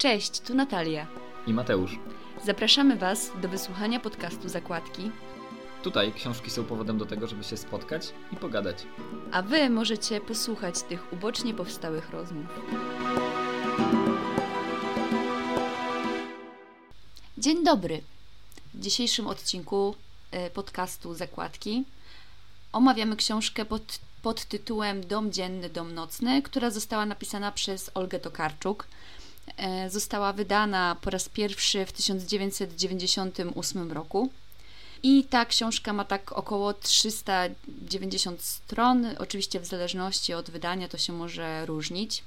Cześć, tu Natalia. I Mateusz. Zapraszamy Was do wysłuchania podcastu Zakładki. Tutaj książki są powodem do tego, żeby się spotkać i pogadać. A Wy możecie posłuchać tych ubocznie powstałych rozmów. Dzień dobry. W dzisiejszym odcinku e, podcastu Zakładki omawiamy książkę pod, pod tytułem Dom dzienny, dom nocny, która została napisana przez Olgę Tokarczuk. E, została wydana po raz pierwszy w 1998 roku. I ta książka ma tak około 390 stron. Oczywiście w zależności od wydania to się może różnić.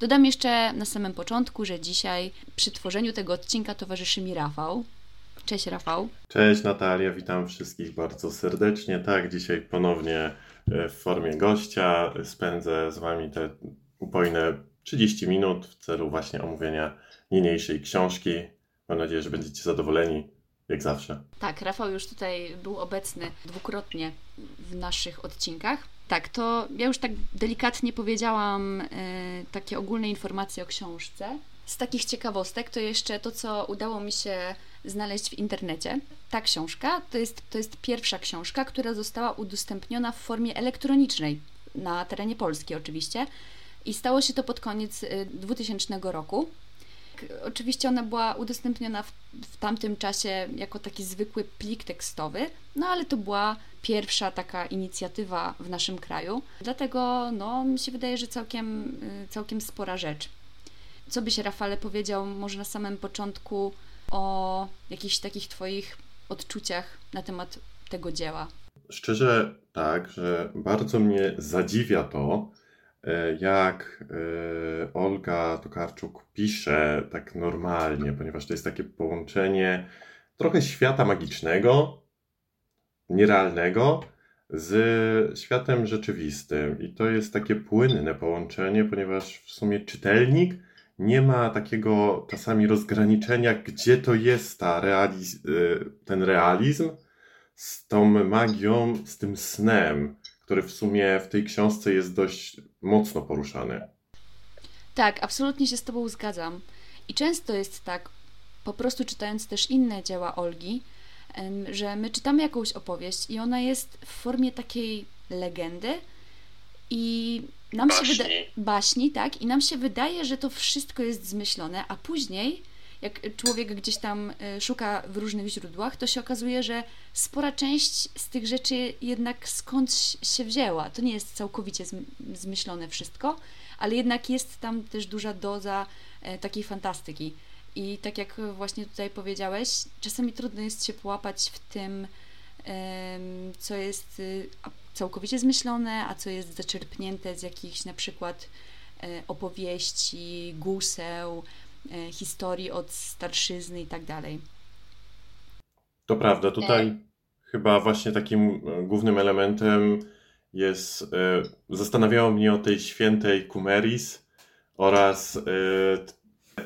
Dodam jeszcze na samym początku, że dzisiaj przy tworzeniu tego odcinka towarzyszy mi Rafał. Cześć Rafał. Cześć Natalia, witam wszystkich bardzo serdecznie. Tak, dzisiaj ponownie e, w formie gościa spędzę z Wami te upojne 30 minut w celu właśnie omówienia niniejszej książki. Mam nadzieję, że będziecie zadowoleni, jak zawsze. Tak, Rafał już tutaj był obecny dwukrotnie w naszych odcinkach. Tak, to ja już tak delikatnie powiedziałam y, takie ogólne informacje o książce. Z takich ciekawostek to jeszcze to, co udało mi się znaleźć w internecie. Ta książka to jest, to jest pierwsza książka, która została udostępniona w formie elektronicznej na terenie Polski oczywiście. I stało się to pod koniec 2000 y, roku. Oczywiście ona była udostępniona w, w, tamtym czasie jako taki zwykły plik tekstowy, no ale to była pierwsza taka inicjatywa w naszym kraju. Dlatego no, mi się wydaje, że całkiem, y, całkiem spora rzecz. Co byś, Rafale, powiedział może na samym początku o jakichś takich Twoich odczuciach na temat tego dzieła? Szczerze tak, że bardzo mnie zadziwia to, jak e, Olga Tokarczuk pisze tak normalnie, ponieważ to jest takie połączenie trochę świata magicznego, nierealnego, z światem rzeczywistym. I to jest takie płynne połączenie, ponieważ w sumie czytelnik nie ma takiego czasami rozgraniczenia, gdzie to jest ta realiz y, ten realizm z tą magią, z tym snem, który w sumie w tej książce jest dość mocno poruszany. Tak, absolutnie się z Tobą zgadzam. I często jest tak, po prostu czytając też inne dzieła Olgi, że my czytamy jakąś opowieść i ona jest w formie takiej legendy i nam baśni. się wydaje baśni, tak, i nam się wydaje, że to wszystko jest zmyślone, a później jak człowiek gdzieś tam e, szuka w różnych źródłach, to się okazuje, że spora część z tych rzeczy jednak skądś się wzięła. To nie jest całkowicie zmyślone wszystko, ale jednak jest tam też duża doza e, takiej fantastyki. I tak jak właśnie tutaj powiedziałeś, czasami trudno jest się połapać w tym, co jest y, całkowicie zmyślone, a co jest zaczerpnięte z jakichś na przykład e, opowieści, guseł, historii od starszyzny i tak dalej. To prawda, tutaj e... chyba właśnie takim e, głównym elementem jest, zastanawiało mnie o tej świętej Kumeris oraz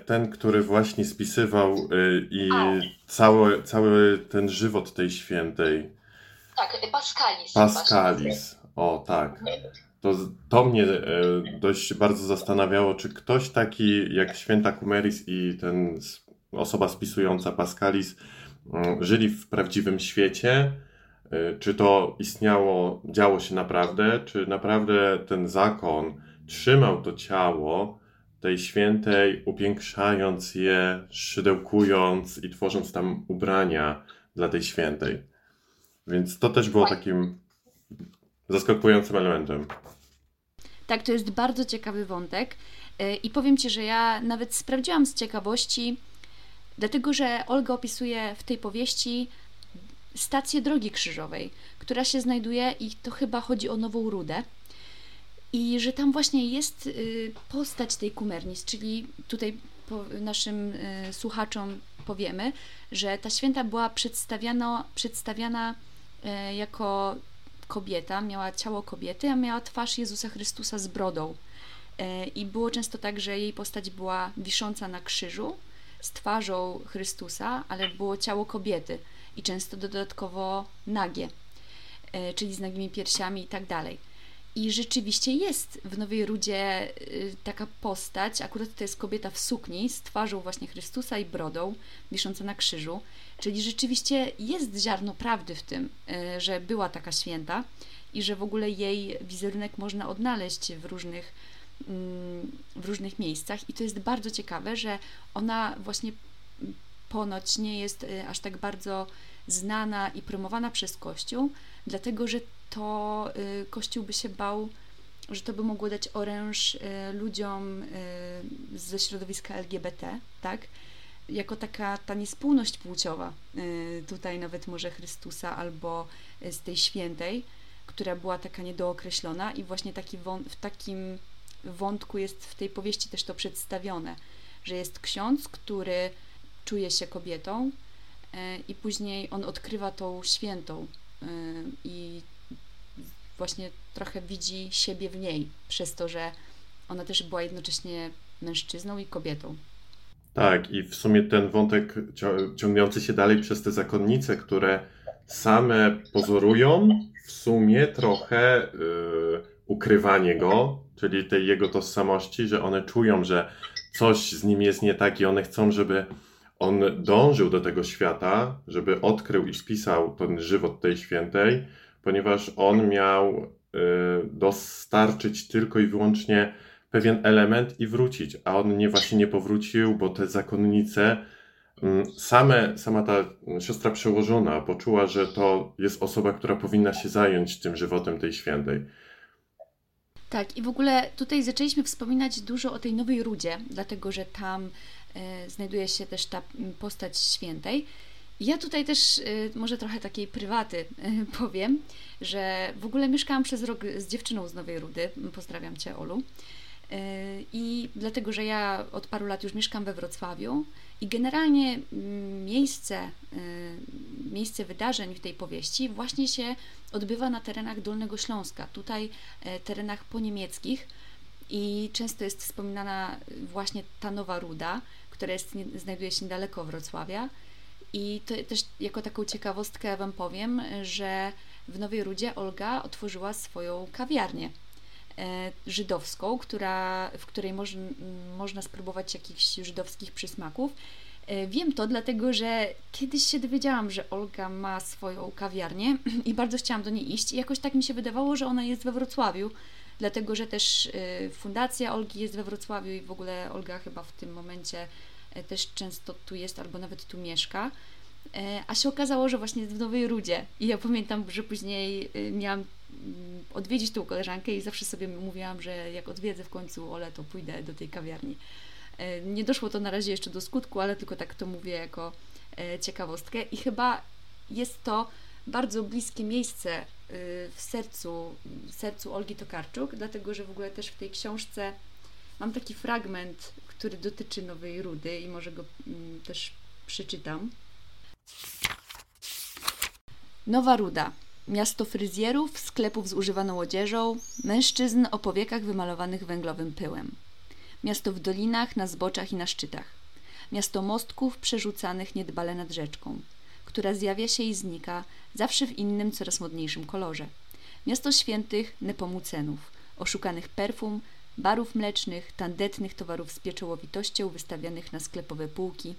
ten, który właśnie spisywał i cały, cały ten żywot tej świętej. Tak, Pascalis. Pascalis, o tak. To, to mnie e, dość bardzo zastanawiało, czy ktoś taki jak święta Kumeris i ten osoba spisująca Pascalis mm, żyli w prawdziwym świecie, e, czy to istniało, działo się naprawdę, czy naprawdę ten zakon trzymał to ciało tej świętej, upiększając je, szydełkując i tworząc tam ubrania dla tej świętej. Więc to też było takim zaskakującym elementem. Tak, to jest bardzo ciekawy wątek. E, I powiem Ci, że ja nawet sprawdziłam z ciekawości, dlatego że Olga opisuje w tej powieści stację drogi krzyżowej, która się znajduje, i to chyba chodzi o Nową Rudę. I że tam właśnie jest y, postać tej Kumernis, czyli tutaj naszym y, słuchaczom powiemy, że ta święta była przedstawiana, przedstawiana y, jako kobieta, miała ciało kobiety, a miała twarz Jezusa Chrystusa z brodą. I było często tak, że jej postać była wisząca na krzyżu z twarzą Chrystusa, ale było ciało kobiety i często dodatkowo nagie, czyli z nagimi piersiami i tak dalej. I rzeczywiście jest w Nowej Rudzie y, taka postać, akurat to jest kobieta w sukni z twarzą właśnie Chrystusa i brodą, wisząca na krzyżu. Czyli rzeczywiście jest ziarno prawdy w tym, y, że była taka święta i że w ogóle jej wizerunek można odnaleźć w różnych, mm, w różnych miejscach. I to jest bardzo ciekawe, że ona właśnie ponoć nie jest y, aż tak bardzo znana i promowana przez Kościół, dlatego że to y, Kościół by się bał, że to by mogło dać oręż y, ludziom ze środowiska LGBT, tak? Jako taka ta niespójność płciowa, tutaj nawet może Chrystusa albo z tej świętej, która była taka niedookreślona i właśnie taki w takim wątku jest w tej powieści też to przedstawione, że jest ksiądz, który czuje się kobietą i później on odkrywa tą świętą i właśnie trochę widzi siebie w niej, przez to, że ona też była jednocześnie mężczyzną i kobietą. Tak, i w sumie ten wątek ciągnący się dalej przez te zakonnice, które same pozorują w sumie trochę yy, ukrywanie go, czyli tej jego tożsamości, że one czują, że coś z nim jest nie tak i one chcą, żeby on dążył do tego świata, żeby odkrył i spisał ten żywot tej świętej, ponieważ on miał y, dostarczyć tylko i wyłącznie pewien element i wrócić, a on nie właśnie nie powrócił, bo te zakonnice mm, same, sama ta siostra przełożona poczuła, że to jest osoba, która powinna się zająć tym żywotem tej świętej. Tak, i w ogóle tutaj zaczęliśmy wspominać dużo o tej Nowej Rudzie, dlatego że tam E, znajduje się też ta postać świętej. Ja tutaj też e, może trochę takiej prywaty e, powiem, że w ogóle mieszkałam przez rok z dziewczyną z Nowej Rudy. Pozdrawiam Cię, Olu. I dlatego, że ja od paru lat już mieszkam we Wrocławiu i generalnie miejsce, miejsce wydarzeń w tej powieści właśnie się odbywa na terenach Dolnego Śląska, tutaj terenach poniemieckich i często jest wspominana właśnie ta Nowa Ruda, która jest, znajduje się niedaleko Wrocławia. I to też jako taką ciekawostkę Wam powiem, że w Nowej Rudzie Olga otworzyła swoją kawiarnię e, żydowską, która, w której moż, można spróbować jakichś żydowskich przysmaków. E, wiem to dlatego, że kiedyś się dowiedziałam, że Olga ma swoją kawiarnię i bardzo chciałam do niej iść i jakoś tak mi się wydawało, że ona jest we Wrocławiu, dlatego że też e, fundacja Olgi jest we Wrocławiu i w ogóle Olga chyba w tym momencie też często tu jest albo nawet tu mieszka. E, a się okazało, że właśnie w Nowej Rudzie. I ja pamiętam, że później e, miałam mm, odwiedzić tą koleżankę i zawsze sobie mówiłam, że jak odwiedzę w końcu Ole, to pójdę do tej kawiarni. Nie doszło to na razie jeszcze do skutku, ale tylko tak to mówię jako ciekawostkę. I chyba jest to bardzo bliskie miejsce w sercu, w sercu Olgi Tokarczuk, dlatego że w ogóle też w tej książce mam taki fragment, który dotyczy Nowej Rudy i może go mm, też przeczytam. Nowa Ruda. Miasto fryzjerów, sklepów z używaną odzieżą, mężczyzn o powiekach wymalowanych węglowym pyłem. Miasto w dolinach, na zboczach i na szczytach. Miasto mostków przerzucanych niedbale nad rzeczką, która zjawia się i znika, zawsze w innym, coraz modniejszym kolorze. Miasto świętych Nepomucenów, oszukanych perfum, barów mlecznych, tandetnych towarów z pieczołowitością wystawianych na sklepowe półki,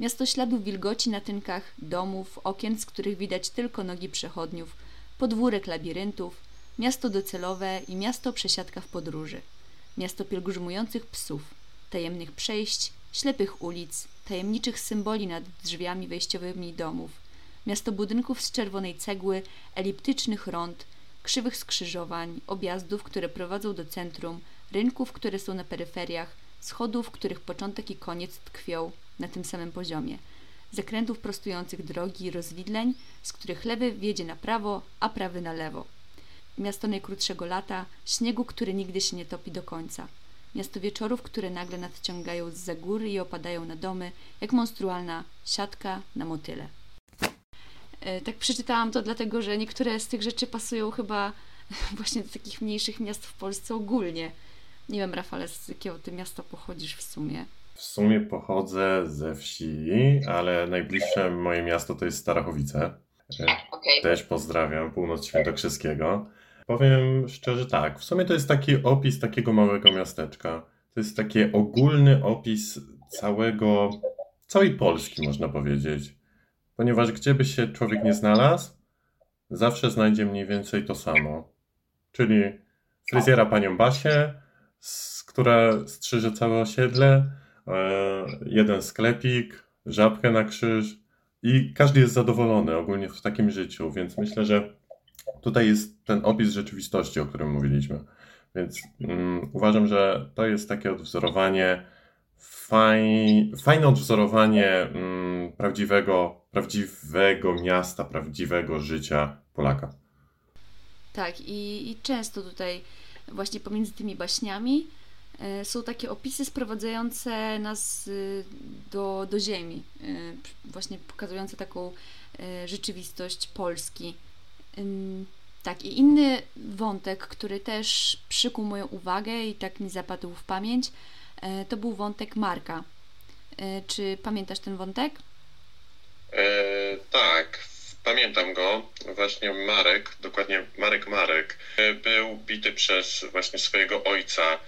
miasto śladów wilgoci na tynkach, domów, okien, z których widać tylko nogi przechodniów, podwórek labiryntów, miasto docelowe i miasto przesiadka w podróży, miasto pielgrzymujących psów, tajemnych przejść, ślepych ulic, tajemniczych symboli nad drzwiami wejściowymi domów, miasto budynków z czerwonej cegły, eliptycznych rond, krzywych skrzyżowań, objazdów, które prowadzą do centrum, rynków, które są na peryferiach, schodów, których początek i koniec tkwią na tym samym poziomie, zakrętów prostujących drogi i rozwidleń, z których lewy wiedzie na prawo, a prawy na lewo. Miasto najkrótszego lata, śniegu, który nigdy się nie topi do końca. Miasto wieczorów, które nagle nadciągają z za góry i opadają na domy, jak monstrualna siatka na motyle. E, tak przeczytałam to dlatego, że niektóre z tych rzeczy pasują chyba właśnie do takich mniejszych miast w Polsce ogólnie. Nie wiem, Rafale, z jakiego ty miasta pochodzisz w sumie? W sumie pochodzę ze wsi, ale najbliższe moje miasto to jest Starachowice. Okay. Też pozdrawiam, północ Świętokrzyskiego. Powiem szczerze tak, w sumie to jest taki opis takiego małego miasteczka. To jest taki ogólny opis całego, całej Polski, można powiedzieć. Ponieważ gdzie by się człowiek nie znalazł, zawsze znajdzie mniej więcej to samo. Czyli fryzjera panią Basię, która strzyże całe osiedle, e, jeden sklepik, żabkę na krzyż i każdy jest zadowolony ogólnie w takim życiu, więc myślę, że tutaj jest ten opis rzeczywistości, o którym mówiliśmy. Więc um, uważam, że to jest takie odwzorowanie, faj, fajne odwzorowanie um, prawdziwego, prawdziwego miasta, prawdziwego życia Polaka. Tak, i, i często tutaj właśnie pomiędzy tymi baśniami e, są takie opisy sprowadzające nas y, do, do ziemi, e, właśnie pokazujące taką e, rzeczywistość Polski. Tak, i inny wątek, który też przykuł moją uwagę i tak mi zapadł w pamięć, to był wątek Marka. Czy pamiętasz ten wątek? E, tak, Pamiętam go, właśnie Marek, dokładnie Marek Marek, był bity przez właśnie swojego ojca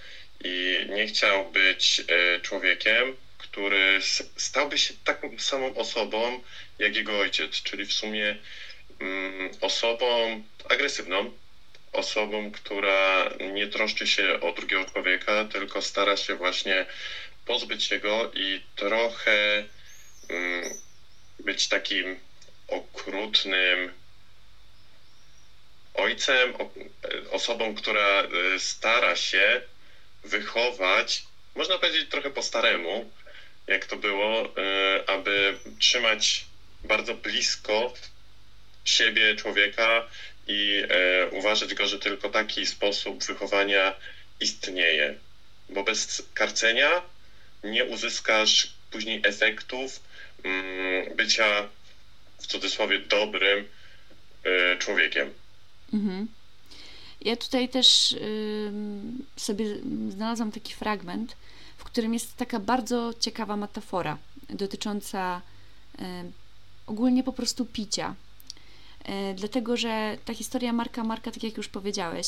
i nie chciał być e, człowiekiem, który stałby się taką samą osobą jak jego ojciec, czyli w sumie mm, osobą agresywną, osobą, która nie troszczy się o drugiego człowieka, tylko stara się właśnie pozbyć się go i trochę mm, być takim okrutnym ojcem, osobą, która e, stara się wychować, można powiedzieć trochę po staremu, jak to było, e, aby trzymać bardzo blisko siebie człowieka i e, uważać go, że tylko taki sposób wychowania istnieje. Bo bez karcenia nie uzyskasz później efektów mm, bycia w cudzysłowie dobrym y, człowiekiem. Mhm. Ja tutaj też sobie znalazłam taki fragment, w którym jest taka bardzo ciekawa metafora dotycząca y, ogólnie po prostu picia. Y, dlatego, że ta historia Marka Marka, tak jak już powiedziałeś,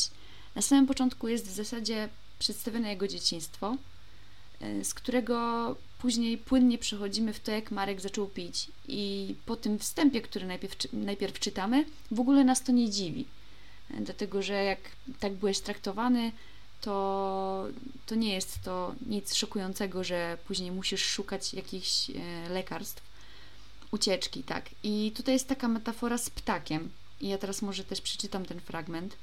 na samym początku jest w zasadzie przedstawione jego dzieciństwo, z którego Później płynnie przechodzimy w to, jak Marek zaczął pić. I po tym wstępie, który najpierw, najpierw czytamy, w ogóle nas to nie dziwi. Dlatego, że jak tak byłeś traktowany, to, to nie jest to nic szokującego, że później musisz szukać jakichś e, lekarstw. Ucieczki, tak. I tutaj jest taka metafora z ptakiem. I ja teraz może też przeczytam ten fragment.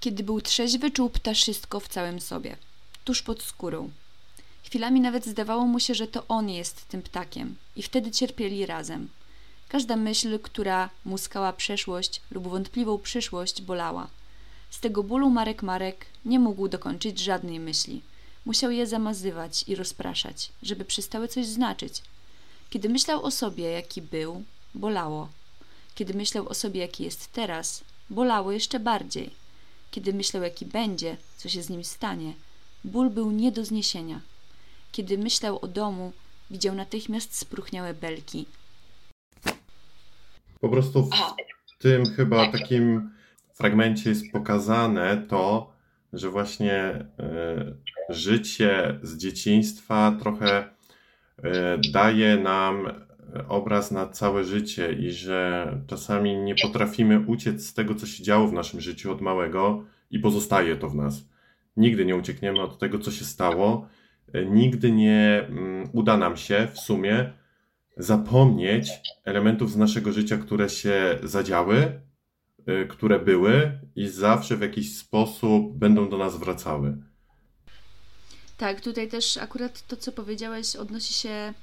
Kiedy był trzeźwy, czuł ptaszystko w całym sobie – tuż pod skórą. Chwilami nawet zdawało mu się, że to on jest tym ptakiem i wtedy cierpieli razem. Każda myśl, która muskała przeszłość lub wątpliwą przyszłość, bolała. Z tego bólu Marek Marek nie mógł dokończyć żadnej myśli. Musiał je zamazywać i rozpraszać, żeby przestały coś znaczyć. Kiedy myślał o sobie, jaki był, bolało. Kiedy myślał o sobie, jaki jest teraz, bolało jeszcze bardziej. Kiedy myślał, jaki będzie, co się z nim stanie, Ból był nie do zniesienia. Kiedy myślał o domu, widział natychmiast spruchniałe belki. Po prostu w tym chyba tak. takim fragmencie jest pokazane to, że właśnie y, życie z dzieciństwa trochę y, daje nam obraz na całe życie i że czasami nie potrafimy uciec z tego, co się działo w naszym życiu od małego i pozostaje to w nas. Nigdy nie uciekniemy od tego, co się stało. E, nigdy nie mm, uda nam się w sumie zapomnieć elementów z naszego życia, które się zadziały, e, które były i zawsze w jakiś sposób będą do nas wracały. Tak, tutaj też akurat to, co powiedziałeś, odnosi się,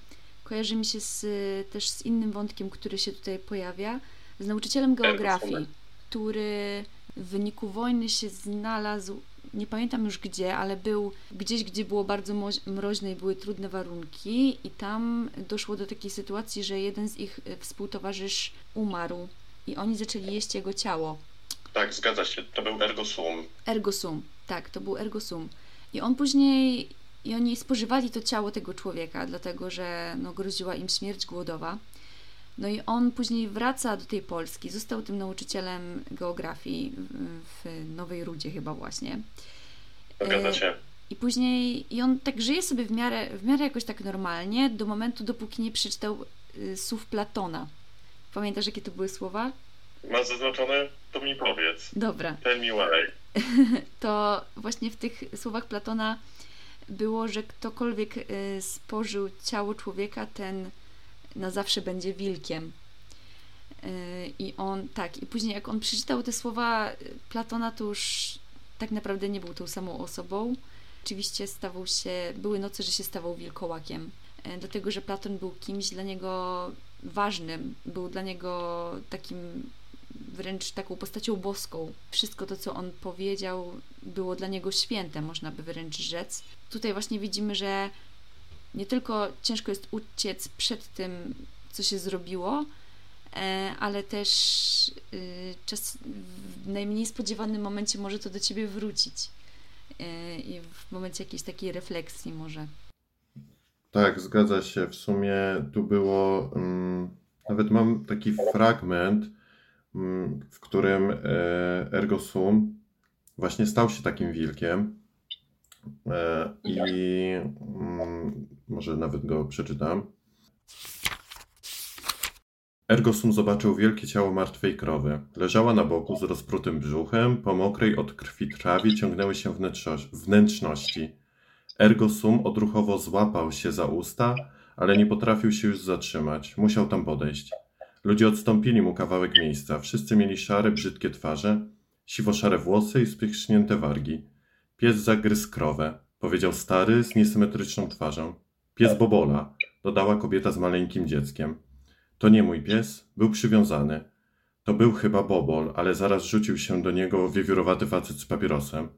kojarzy mi się z, też z innym wątkiem, który się tutaj pojawia, z nauczycielem geografii, który w wyniku wojny się znalazł nie pamiętam już gdzie, ale był gdzieś, gdzie było bardzo mroźne i były trudne warunki i tam doszło do takiej sytuacji, że jeden z ich e, współtowarzysz umarł i oni zaczęli jeść jego ciało. Tak, zgadza się, to był ergosum. Ergosum, tak, to był ergosum. I on później, i oni spożywali to ciało tego człowieka, dlatego że no, groziła im śmierć głodowa. No i on później wraca do tej Polski, został tym nauczycielem geografii w Nowej Rudzie chyba właśnie. Zgadza się. I później i on tak żyje sobie w miarę, w miarę jakoś tak normalnie, do momentu, dopóki nie przeczytał y, słów Platona. Pamiętasz, jakie to były słowa? Masz zaznaczone? To mi powiedz. Dobra. Ten mi why. to właśnie w tych słowach Platona było, że ktokolwiek y, spożył ciało człowieka, ten na zawsze będzie wilkiem. Y, I on, tak, i później jak on przeczytał te słowa Platona, to już tak naprawdę nie był tą samą osobą. Oczywiście stawał się, były noce, że się stawał wilkołakiem, y, dlatego że Platon był kimś dla niego ważnym, był dla niego takim wręcz taką postacią boską. Wszystko to, co on powiedział, było dla niego święte, można by wręcz rzec. Tutaj właśnie widzimy, że nie tylko ciężko jest uciec przed tym, co się zrobiło, e, ale też y, czas, w najmniej spodziewanym momencie może to do ciebie wrócić. E, I w momencie jakiejś takiej refleksji może. Tak, zgadza się. W sumie tu było. Um, nawet mam taki fragment, um, w którym e, Ergo Sum właśnie stał się takim wilkiem. I um, może nawet go przeczytam. Ergo Sum zobaczył wielkie ciało martwej krowy. Leżała na boku z rozprutym brzuchem, po mokrej od krwi trawie ciągnęły się wnętrzności. Ergo Sum odruchowo złapał się za usta, ale nie potrafił się już zatrzymać. Musiał tam podejść. Ludzie odstąpili mu kawałek miejsca. Wszyscy mieli szare, brzydkie twarze, siwo-szare włosy i spychrznięte wargi. Pies zagryzł krowę, powiedział stary z niesymetryczną twarzą. Pies Bobola, dodała kobieta z maleńkim dzieckiem. To nie mój pies, był przywiązany. To był chyba Bobol, ale zaraz rzucił się do niego wiewiórowaty facet z papierosem.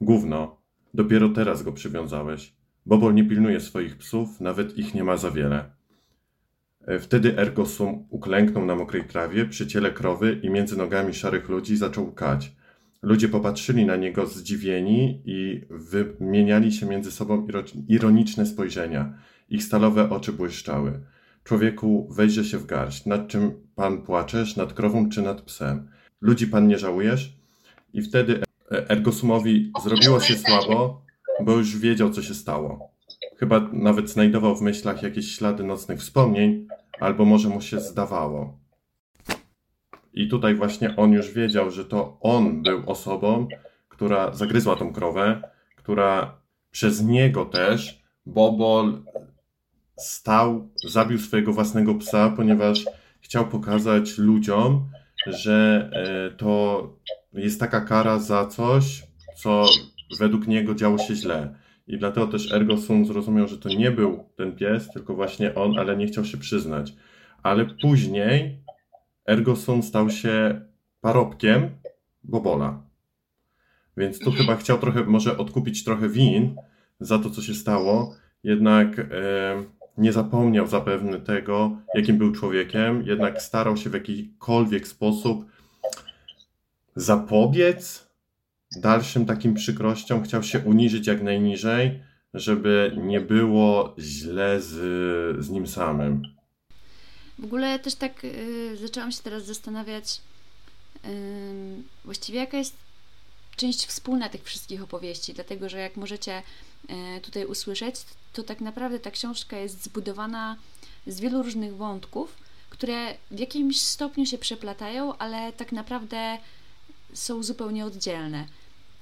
Gówno, Dopiero teraz go przywiązałeś. Bobol nie pilnuje swoich psów, nawet ich nie ma za wiele. E, wtedy Ergosum uklęknął na mokrej trawie przy ciele krowy i między nogami szarych ludzi zaczął kać. Ludzie popatrzyli na niego zdziwieni i wymieniali się między sobą ironiczne spojrzenia. Ich stalowe oczy błyszczały. Człowieku, weźże się w garść. Nad czym pan płaczesz? Nad krową czy nad psem? Ludzi pan nie żałujesz? I wtedy Ergosumowi zrobiło się słabo, bo już wiedział, co się stało. Chyba nawet znajdował w myślach jakieś ślady nocnych wspomnień, albo może mu się zdawało. I tutaj właśnie on już wiedział, że to on był osobą, która zagryzła tą krowę, która przez niego też Bobol stał, zabił swojego własnego psa, ponieważ chciał pokazać ludziom, że e, to jest taka kara za coś, co według niego działo się źle. I dlatego też Ergo Sum zrozumiał, że to nie był ten pies, tylko właśnie on, ale nie chciał się przyznać. Ale później Ergo Sum stał się parobkiem Bobola. Więc tu chyba chciał trochę, może odkupić trochę win za to, co się stało, jednak e, nie zapomniał zapewne tego, jakim był człowiekiem, jednak starał się w jakikolwiek sposób zapobiec dalszym takim przykrościom, chciał się uniżyć jak najniżej, żeby nie było źle z, z nim samym. W ogóle też tak y, zaczęłam się teraz zastanawiać, y, właściwie jaka jest część wspólna tych wszystkich opowieści, dlatego że jak możecie y, tutaj usłyszeć, to tak naprawdę ta książka jest zbudowana z wielu różnych wątków, które w jakimś stopniu się przeplatają, ale tak naprawdę są zupełnie oddzielne.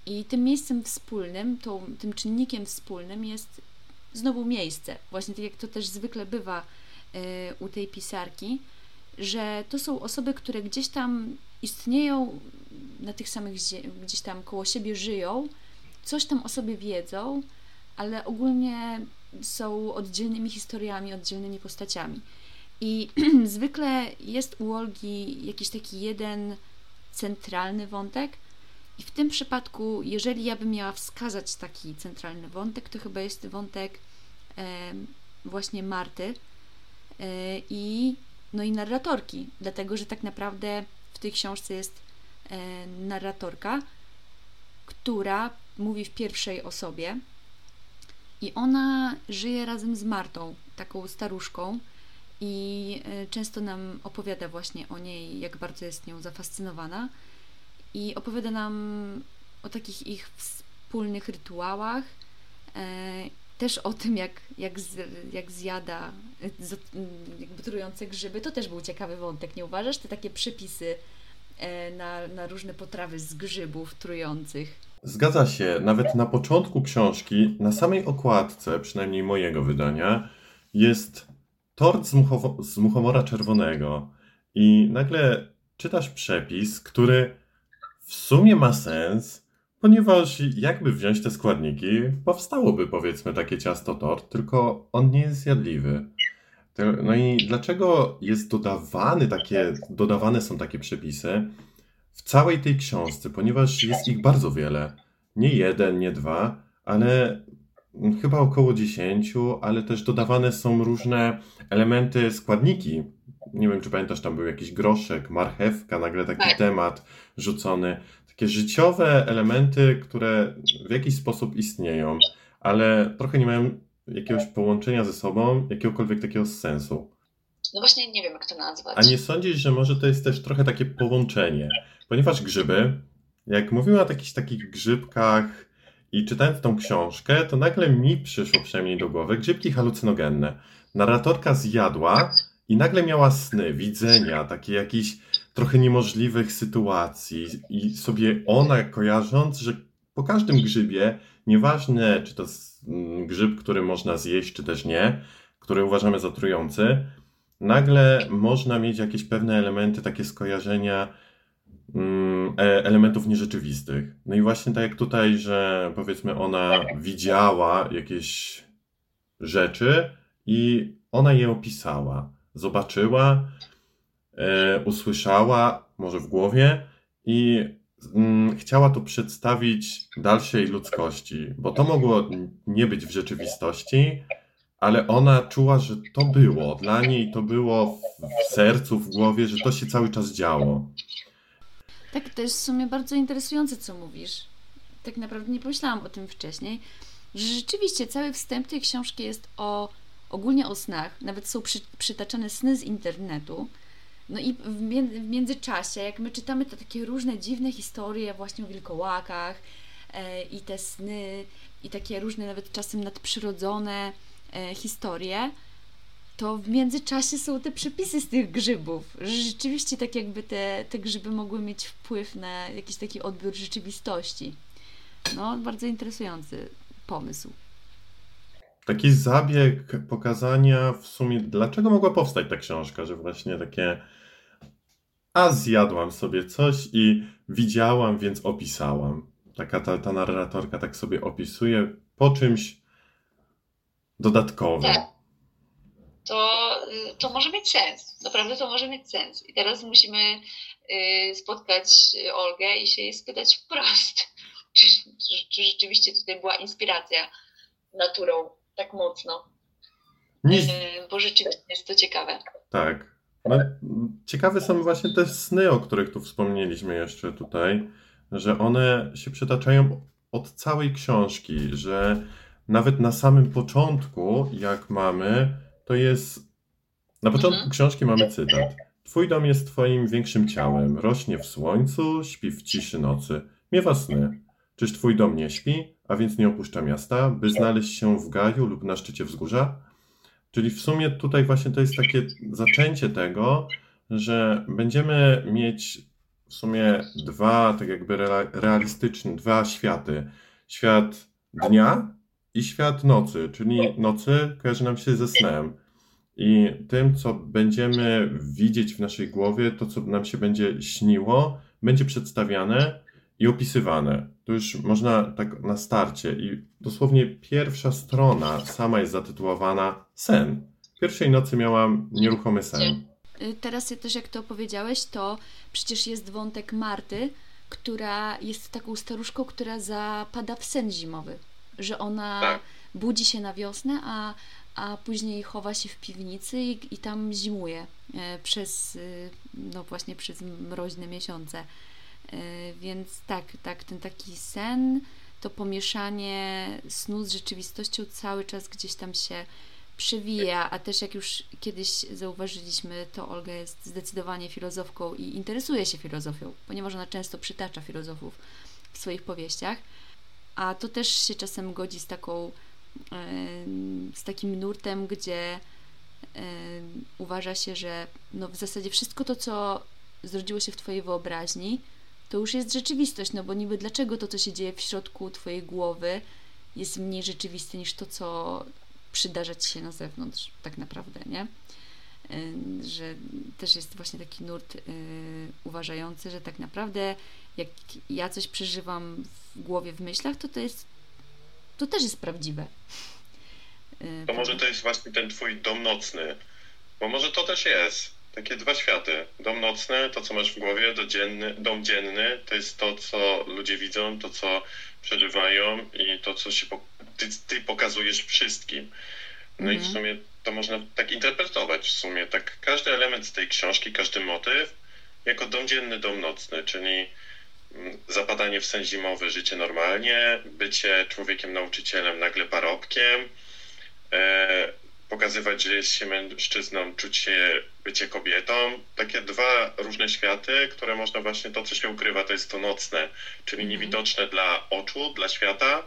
I tym miejscem wspólnym, tą, tym czynnikiem wspólnym jest znowu miejsce. Właśnie tak jak to też zwykle bywa u tej pisarki, że to są osoby, które gdzieś tam istnieją na tych samych, gdzieś tam koło siebie żyją, coś tam o sobie wiedzą, ale ogólnie są oddzielnymi historiami, oddzielnymi postaciami. I zwykle jest u Olgi jakiś taki jeden centralny wątek. I w tym przypadku, jeżeli ja bym miała wskazać taki centralny wątek, to chyba jest wątek e, właśnie Marty i, no i narratorki, dlatego że tak naprawdę w tej książce jest e, narratorka, która mówi w pierwszej osobie i ona żyje razem z Martą, taką staruszką, i e, często nam opowiada właśnie o niej, jak bardzo jest nią zafascynowana i opowiada nam o takich ich wspólnych rytuałach, e, też o tym, jak, jak, z, jak zjada jakby trujące grzyby. To też był ciekawy wątek, nie uważasz? Te takie przepisy na, na różne potrawy z grzybów trujących. Zgadza się. Nawet na początku książki, na samej okładce, przynajmniej mojego wydania, jest tort z, z muchomora czerwonego. I nagle czytasz przepis, który w sumie ma sens, ponieważ jakby wziąć te składniki, powstałoby powiedzmy takie ciasto tort, tylko on nie jest zjadliwy. No i dlaczego jest dodawany takie, dodawane są takie przepisy? w całej tej książce, ponieważ jest ich bardzo wiele. Nie jeden, nie dwa, ale chyba około dziesięciu, ale też dodawane są różne elementy, składniki. Nie wiem, czy pamiętasz, tam był jakiś groszek, marchewka, nagle taki tak. temat rzucony. Takie życiowe elementy, które w jakiś sposób istnieją, ale trochę nie mają jakiegoś połączenia ze sobą, jakiegokolwiek takiego sensu. No właśnie nie wiem, jak to nazwać. A nie sądzisz, że może to jest też trochę takie połączenie? Ponieważ grzyby, jak mówimy o jakichś takich grzybkach i czytając tą książkę, to nagle mi przyszło przynajmniej do głowy grzybki halucynogenne. Narratorka zjadła i nagle miała sny, widzenia, takie jakieś trochę niemożliwych sytuacji i sobie ona kojarząc, że po każdym grzybie, nieważne czy to mm, grzyb, który można zjeść, czy też nie, który uważamy za trujący, nagle można mieć jakieś pewne elementy, takie skojarzenia mm, e, elementów nierzeczywistych. No i właśnie tak jak tutaj, że powiedzmy ona widziała jakieś rzeczy i ona je opisała, zobaczyła, usłyszała, może w głowie i mm, chciała to przedstawić dalszej ludzkości, bo to mogło nie być w rzeczywistości, ale ona czuła, że to było. Dla niej to było w sercu, w głowie, że to się cały czas działo. Tak, to jest w sumie bardzo interesujące, co mówisz. Tak naprawdę nie pomyślałam o tym wcześniej, że rzeczywiście cały wstęp tej książki jest o ogólnie o snach. Nawet są przy, przytaczane sny z internetu. No i w, międzyczasie, jak my czytamy te takie różne dziwne historie właśnie o wilkołakach e, i te sny i takie różne nawet czasem nadprzyrodzone e, historie, to w międzyczasie są te przepisy z tych grzybów. Że rzeczywiście tak jakby te, te grzyby mogły mieć wpływ na jakiś taki odbiór rzeczywistości. No, bardzo interesujący pomysł. Taki zabieg pokazania w sumie, dlaczego mogła powstać ta książka, że właśnie takie a zjadłam sobie coś i widziałam, więc opisałam. Taka ta, ta narratorka tak sobie opisuje po czymś dodatkowym. Tak to, y, to może mieć sens. Naprawdę to może mieć sens. I teraz musimy y, spotkać Olgę i się jej spytać wprost, czy, czy, czy rzeczywiście tutaj była inspiracja naturą tak mocno. Nie. Y, bo rzeczywiście jest to ciekawe. Tak. No, ciekawe są właśnie te sny, o których tu wspomnieliśmy jeszcze tutaj, że one się przytaczają od całej książki, że nawet na samym początku, jak mamy to jest. Na początku mhm. książki mamy cytat. Twój dom jest twoim większym ciałem. Rośnie w słońcu, śpi w ciszy nocy. Miewa sny. Czyż twój dom nie śpi, a więc nie opuszcza miasta, by znaleźć się w gaju lub na szczycie wzgórza? Czyli w sumie tutaj właśnie to jest takie zaczęcie tego, że będziemy mieć w sumie dwa, tak jakby realistyczne, dwa światy. Świat dnia i świat nocy, czyli nocy kojarzy nam się ze snem. I tym, co będziemy widzieć w naszej głowie, to, co nam się będzie śniło, będzie przedstawiane i opisywane. To już można tak na starcie. I dosłownie pierwsza strona sama jest zatytułowana Sen. Pierwszej nocy miałam nieruchomy sen. Y, teraz też jak to opowiedziałeś, to przecież jest wątek Marty, która jest taką staruszką, która zapada w sen zimowy że ona tak. budzi się na wiosnę, a, a później chowa się w piwnicy i, i tam zimuje e, przez, e, no właśnie przez mroźne miesiące. Więc tak, tak, ten taki sen, to pomieszanie snu z rzeczywistością cały czas gdzieś tam się przewija, a też jak już kiedyś zauważyliśmy, to Olga jest zdecydowanie filozofką i interesuje się filozofią, ponieważ ona często przytacza filozofów w swoich powieściach, a to też się czasem godzi z taką z takim nurtem, gdzie uważa się, że no w zasadzie wszystko to, co zrodziło się w Twojej wyobraźni, to już jest rzeczywistość, no bo niby dlaczego to, co się dzieje w środku Twojej głowy, jest mniej rzeczywiste niż to, co przydarza Ci się na zewnątrz, tak naprawdę, nie? Że też jest właśnie taki nurt yy, uważający, że tak naprawdę jak ja coś przeżywam w głowie, w myślach, to to jest to też jest prawdziwe. Yy, to może to jest właśnie ten twój dom nocny, bo może to też jest takie dwa światy. Dom nocny, to co masz w głowie, dzienny, dom dzienny, to jest to, co ludzie widzą, to co przeżywają i to, co się ty, ty pokazujesz wszystkim. No mm. i w mhm. sumie to można tak interpretować w sumie, tak każdy element z tej książki, każdy motyw jako dom dzienny, dom nocny, czyli mm, zapadanie w sen zimowy, życie normalnie, bycie człowiekiem nauczycielem nagle parobkiem, e, pokazywać, że jest się mężczyzną, czuć się bycie kobietą. Takie dwa różne światy, które można właśnie, to co się ukrywa, to jest to nocne, czyli mm. niewidoczne dla oczu, dla świata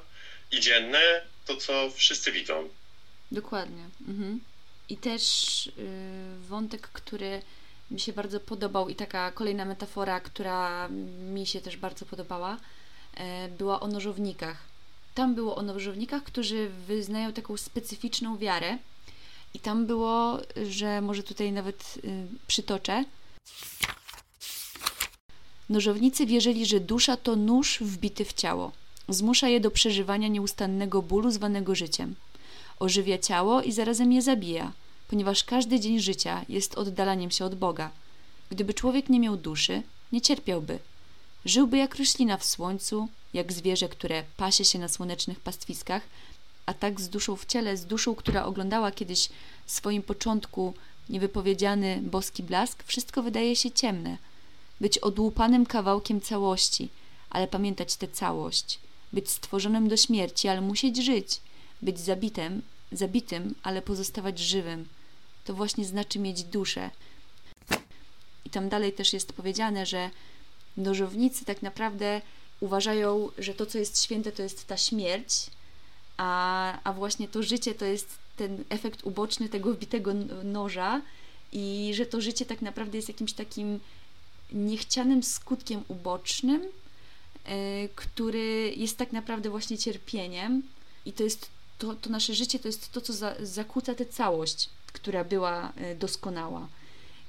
i dzienne, to co wszyscy widzą. Dokładnie. Mhm. I też yy, wątek, który mi się bardzo podobał i taka kolejna metafora, która mi się też bardzo podobała, yy, była o nożownikach. Tam było o nożownikach, którzy wyznają taką specyficzną wiarę, i tam było, że może tutaj nawet y, przytoczę. Nożownicy wierzyli, że dusza to nóż wbity w ciało. Zmusza je do przeżywania nieustannego bólu zwanego życiem. Ożywia ciało i zarazem je zabija, ponieważ każdy dzień życia jest oddalaniem się od Boga. Gdyby człowiek nie miał duszy, nie cierpiałby. Żyłby jak roślina w słońcu, jak zwierzę, które pasie się na słonecznych pastwiskach, a tak z duszą w ciele, z duszą, która oglądała kiedyś w swoim początku niewypowiedziany boski blask, wszystko wydaje się ciemne. Być odłupanym kawałkiem całości, ale pamiętać tę całość. Być stworzonym do śmierci, ale musieć żyć. Być zabitym, zabitym, ale pozostawać żywym. To właśnie znaczy mieć duszę. I tam dalej też jest powiedziane, że nożownicy tak naprawdę uważają, że to, co jest święte, to jest ta śmierć, a, a właśnie to życie to jest ten efekt uboczny tego wbitego noża i że to życie tak naprawdę jest jakimś takim niechcianym skutkiem ubocznym, który jest tak naprawdę właśnie cierpieniem i to jest to, to nasze życie to jest to, co za, zakłóca tę całość, która była yy, doskonała.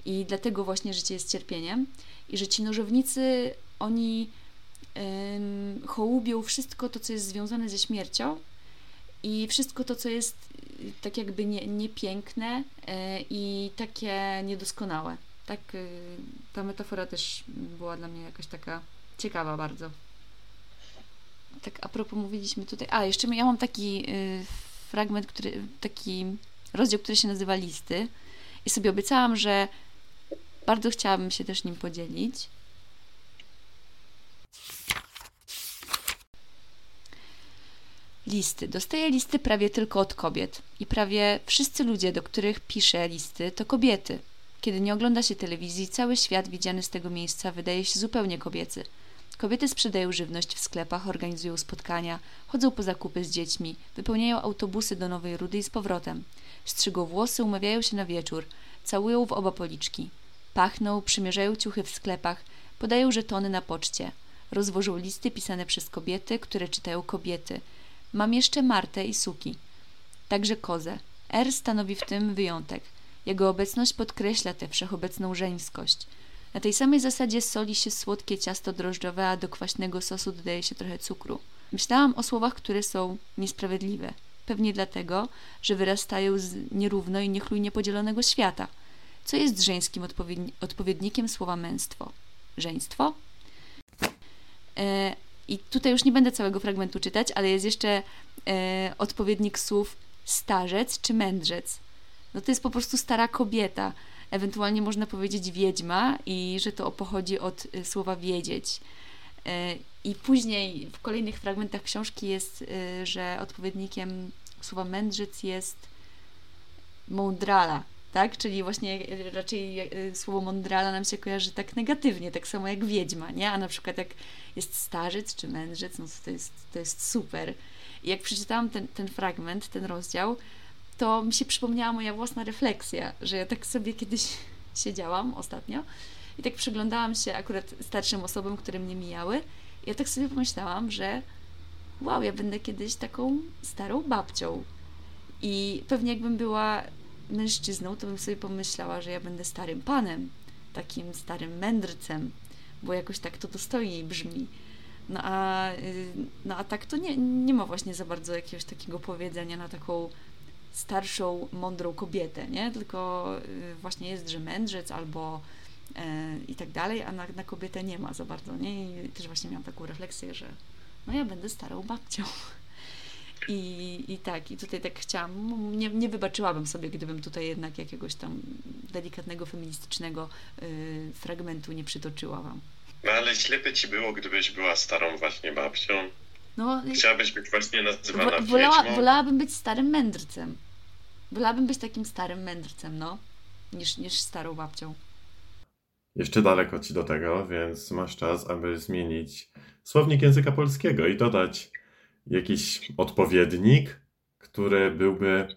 I dlatego właśnie życie jest cierpieniem. I że ci nożownicy, oni yy, hołubią wszystko to, co jest związane ze śmiercią, i wszystko to, co jest y, tak jakby nie, niepiękne y, i takie niedoskonałe. Tak, y, ta metafora też była dla mnie jakaś taka ciekawa bardzo. Tak, a propos mówiliśmy tutaj. A, jeszcze ja mam taki fragment, który, taki rozdział, który się nazywa Listy. I sobie obiecałam, że bardzo chciałabym się też nim podzielić. Listy. Dostaję listy prawie tylko od kobiet. I prawie wszyscy ludzie, do których piszę listy, to kobiety. Kiedy nie ogląda się telewizji, cały świat widziany z tego miejsca wydaje się zupełnie kobiecy. Kobiety sprzedają żywność w sklepach, organizują spotkania, chodzą po zakupy z dziećmi, wypełniają autobusy do Nowej Rudy i z powrotem. Strzygą włosy, umawiają się na wieczór, całują w oba policzki. Pachną, przymierzają ciuchy w sklepach, podają żetony na poczcie. Rozwożą listy pisane przez kobiety, które czytają kobiety – Mam jeszcze Martę i Suki, także kozę. R stanowi w tym wyjątek. Jego obecność podkreśla tę wszechobecną żeńskość. Na tej samej zasadzie soli się słodkie ciasto drożdżowe, a do kwaśnego sosu dodaje się trochę cukru. Myślałam o słowach, które są niesprawiedliwe. Pewnie dlatego, że wyrastają z nierówno i niechlujnie podzielonego świata. Co jest żeńskim odpowiedni odpowiednikiem słowa męstwo? Żeństwo? E, i tutaj już nie będę całego fragmentu czytać, ale jest jeszcze e, odpowiednik słów starzec czy mędrzec. No to jest po prostu stara kobieta. Ewentualnie można powiedzieć wiedźma i że to pochodzi od e, słowa wiedzieć. E, I później w kolejnych fragmentach książki jest, e, że odpowiednikiem słowa mędrzec jest mądrala, tak? Czyli właśnie raczej słowo mądrala nam się kojarzy tak negatywnie, tak samo jak wiedźma, nie? A na przykład jak jest starzec czy mędrzec, no to jest, to jest super. I jak przeczytałam ten, ten fragment, ten rozdział, to mi się przypomniała moja własna refleksja, że ja tak sobie kiedyś siedziałam ostatnio i tak przyglądałam się akurat starszym osobom, które mnie mijały. I ja tak sobie pomyślałam, że wow, ja będę kiedyś taką starą babcią. I pewnie jakbym była mężczyzną, to bym sobie pomyślała, że ja będę starym panem, takim starym mędrcem, bo jakoś tak to dostojniej brzmi. No a, y, no a tak to nie, nie ma właśnie za bardzo jakiegoś takiego powiedzenia na taką starszą, mądrą kobietę, nie? Tylko y, właśnie jest, że mędrzec albo e, i tak dalej, a na, na kobietę nie ma za bardzo, nie? I też właśnie miałam taką refleksję, że no ja będę starą babcią. I, I tak, i tutaj tak chciałam, nie, nie wybaczyłabym sobie, gdybym tutaj jednak jakiegoś tam delikatnego, feministycznego y, fragmentu nie przytoczyła Wam. No ale ślepy Ci było, gdybyś była starą właśnie babcią. No, Chciałabyś być właśnie nazywana wo, wolała, Wolałabym być starym mędrcem. Wolałabym być takim starym mędrcem, no, niż, niż starą babcią. Jeszcze daleko Ci do tego, więc masz czas, aby zmienić słownik języka polskiego i dodać jakiś odpowiednik, który byłby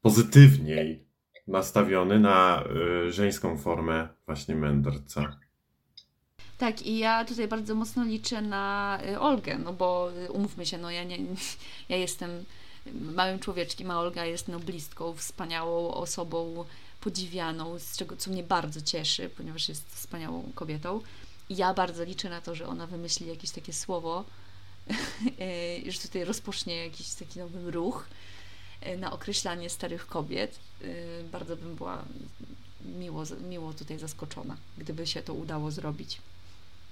pozytywniej nastawiony na y, żeńską formę właśnie mędrca. Tak, i ja tutaj bardzo mocno liczę na y, Olgę, no bo y, umówmy się, no ja, nie, ja jestem małym człowieczkiem, a Olga jest noblistką, wspaniałą osobą, podziwianą, z czego, co mnie bardzo cieszy, ponieważ jest wspaniałą kobietą. I ja bardzo liczę na to, że ona wymyśli jakieś takie słowo, że tutaj rozpocznie jakiś taki nowy ruch y, na określanie starych kobiet. Bardzo bym była miło, miło tutaj zaskoczona, gdyby się to udało zrobić.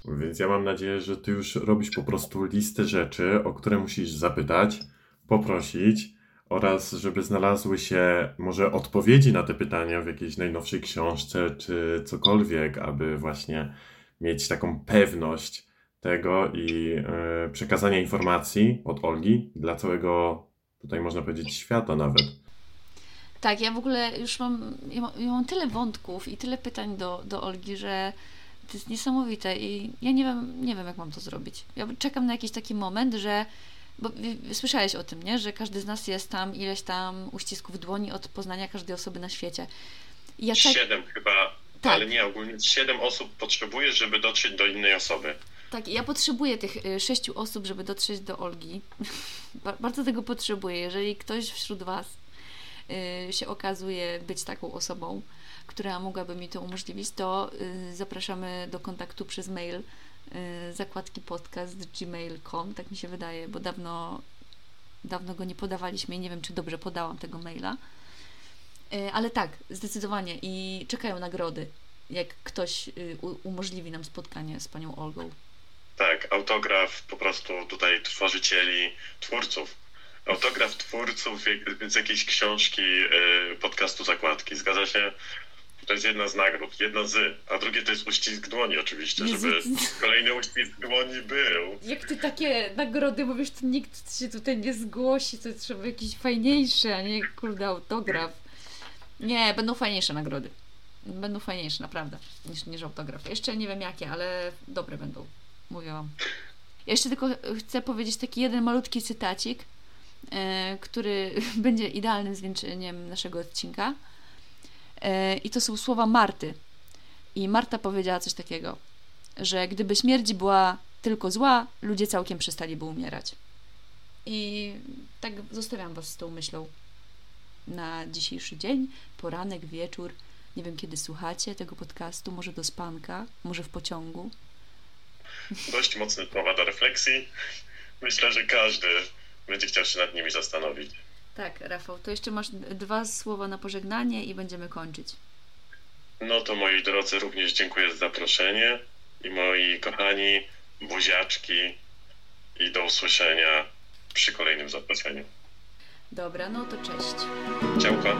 Więc ja mam nadzieję, że ty już robisz po prostu listę rzeczy, o które musisz zapytać, poprosić oraz żeby znalazły się może odpowiedzi na te pytania w jakiejś najnowszej książce czy cokolwiek, aby właśnie mieć taką pewność tego i yy, przekazania informacji od Olgi dla całego, tutaj można powiedzieć, świata nawet. Tak, ja w ogóle już mam, ja mam, ja mam tyle wątków i tyle pytań do, do Olgi, że to jest niesamowite i ja nie wiem, nie wiem, jak mam to zrobić. Ja czekam na jakiś taki moment, że bo słyszałeś o tym, nie? Że każdy z nas jest tam ileś tam uścisków dłoni od poznania każdej osoby na świecie. ja czek... Siedem chyba, tak. ale nie, ogólnie siedem osób potrzebujesz, żeby dotrzeć do innej osoby. Tak, ja potrzebuję tych y, sześciu osób, żeby dotrzeć do Olgi. Bardzo tego potrzebuję. Jeżeli ktoś wśród Was y, się okazuje być taką osobą, która mogłaby mi to umożliwić, to y, zapraszamy do kontaktu przez mail y, zakładki podcast gmail.com, tak mi się wydaje, bo dawno, dawno go nie podawaliśmy i nie wiem, czy dobrze podałam tego maila. Y, ale tak, zdecydowanie i czekają nagrody, jak ktoś umożliwi nam spotkanie z panią Olgą. Tak, autograf po prostu tutaj tworzycieli, twórców. Autograf twórców z jakiejś książki podcastu Zakładki. Zgadza się? To jest jedna z nagród, jedna z, a drugie to jest uścisk dłoni oczywiście, Jezu. żeby kolejny uścisk dłoni był. Jak ty takie nagrody mówisz, to nikt się tutaj nie zgłosi, to trzeba jakieś fajniejsze, a nie kurde autograf. Nie, będą fajniejsze nagrody. Będą fajniejsze, naprawdę, niż, niż autograf. Jeszcze nie wiem jakie, ale dobre będą, mówię wam. Ja jeszcze tylko chcę powiedzieć taki jeden malutki cytacik, yy, który będzie idealnym zwieńczeniem naszego odcinka. E, I to są słowa Marty. I Marta powiedziała coś takiego, że gdyby śmierć była tylko zła, ludzie całkiem przestaliby umierać. I tak zostawiam Was z tą myślą na dzisiejszy dzień, poranek, wieczór. Nie wiem, kiedy słuchacie tego podcastu, może do spanka, może w pociągu. Dość mocne słowa do refleksji. Myślę, że każdy będzie chciał się nad nimi zastanowić. Tak, Rafał, to jeszcze masz dwa słowa na pożegnanie i będziemy kończyć. No to moi drodzy, również dziękuję za zaproszenie i moi kochani buziaczki i do usłyszenia przy kolejnym zaproszeniu. Dobra, no to cześć. Ciałko.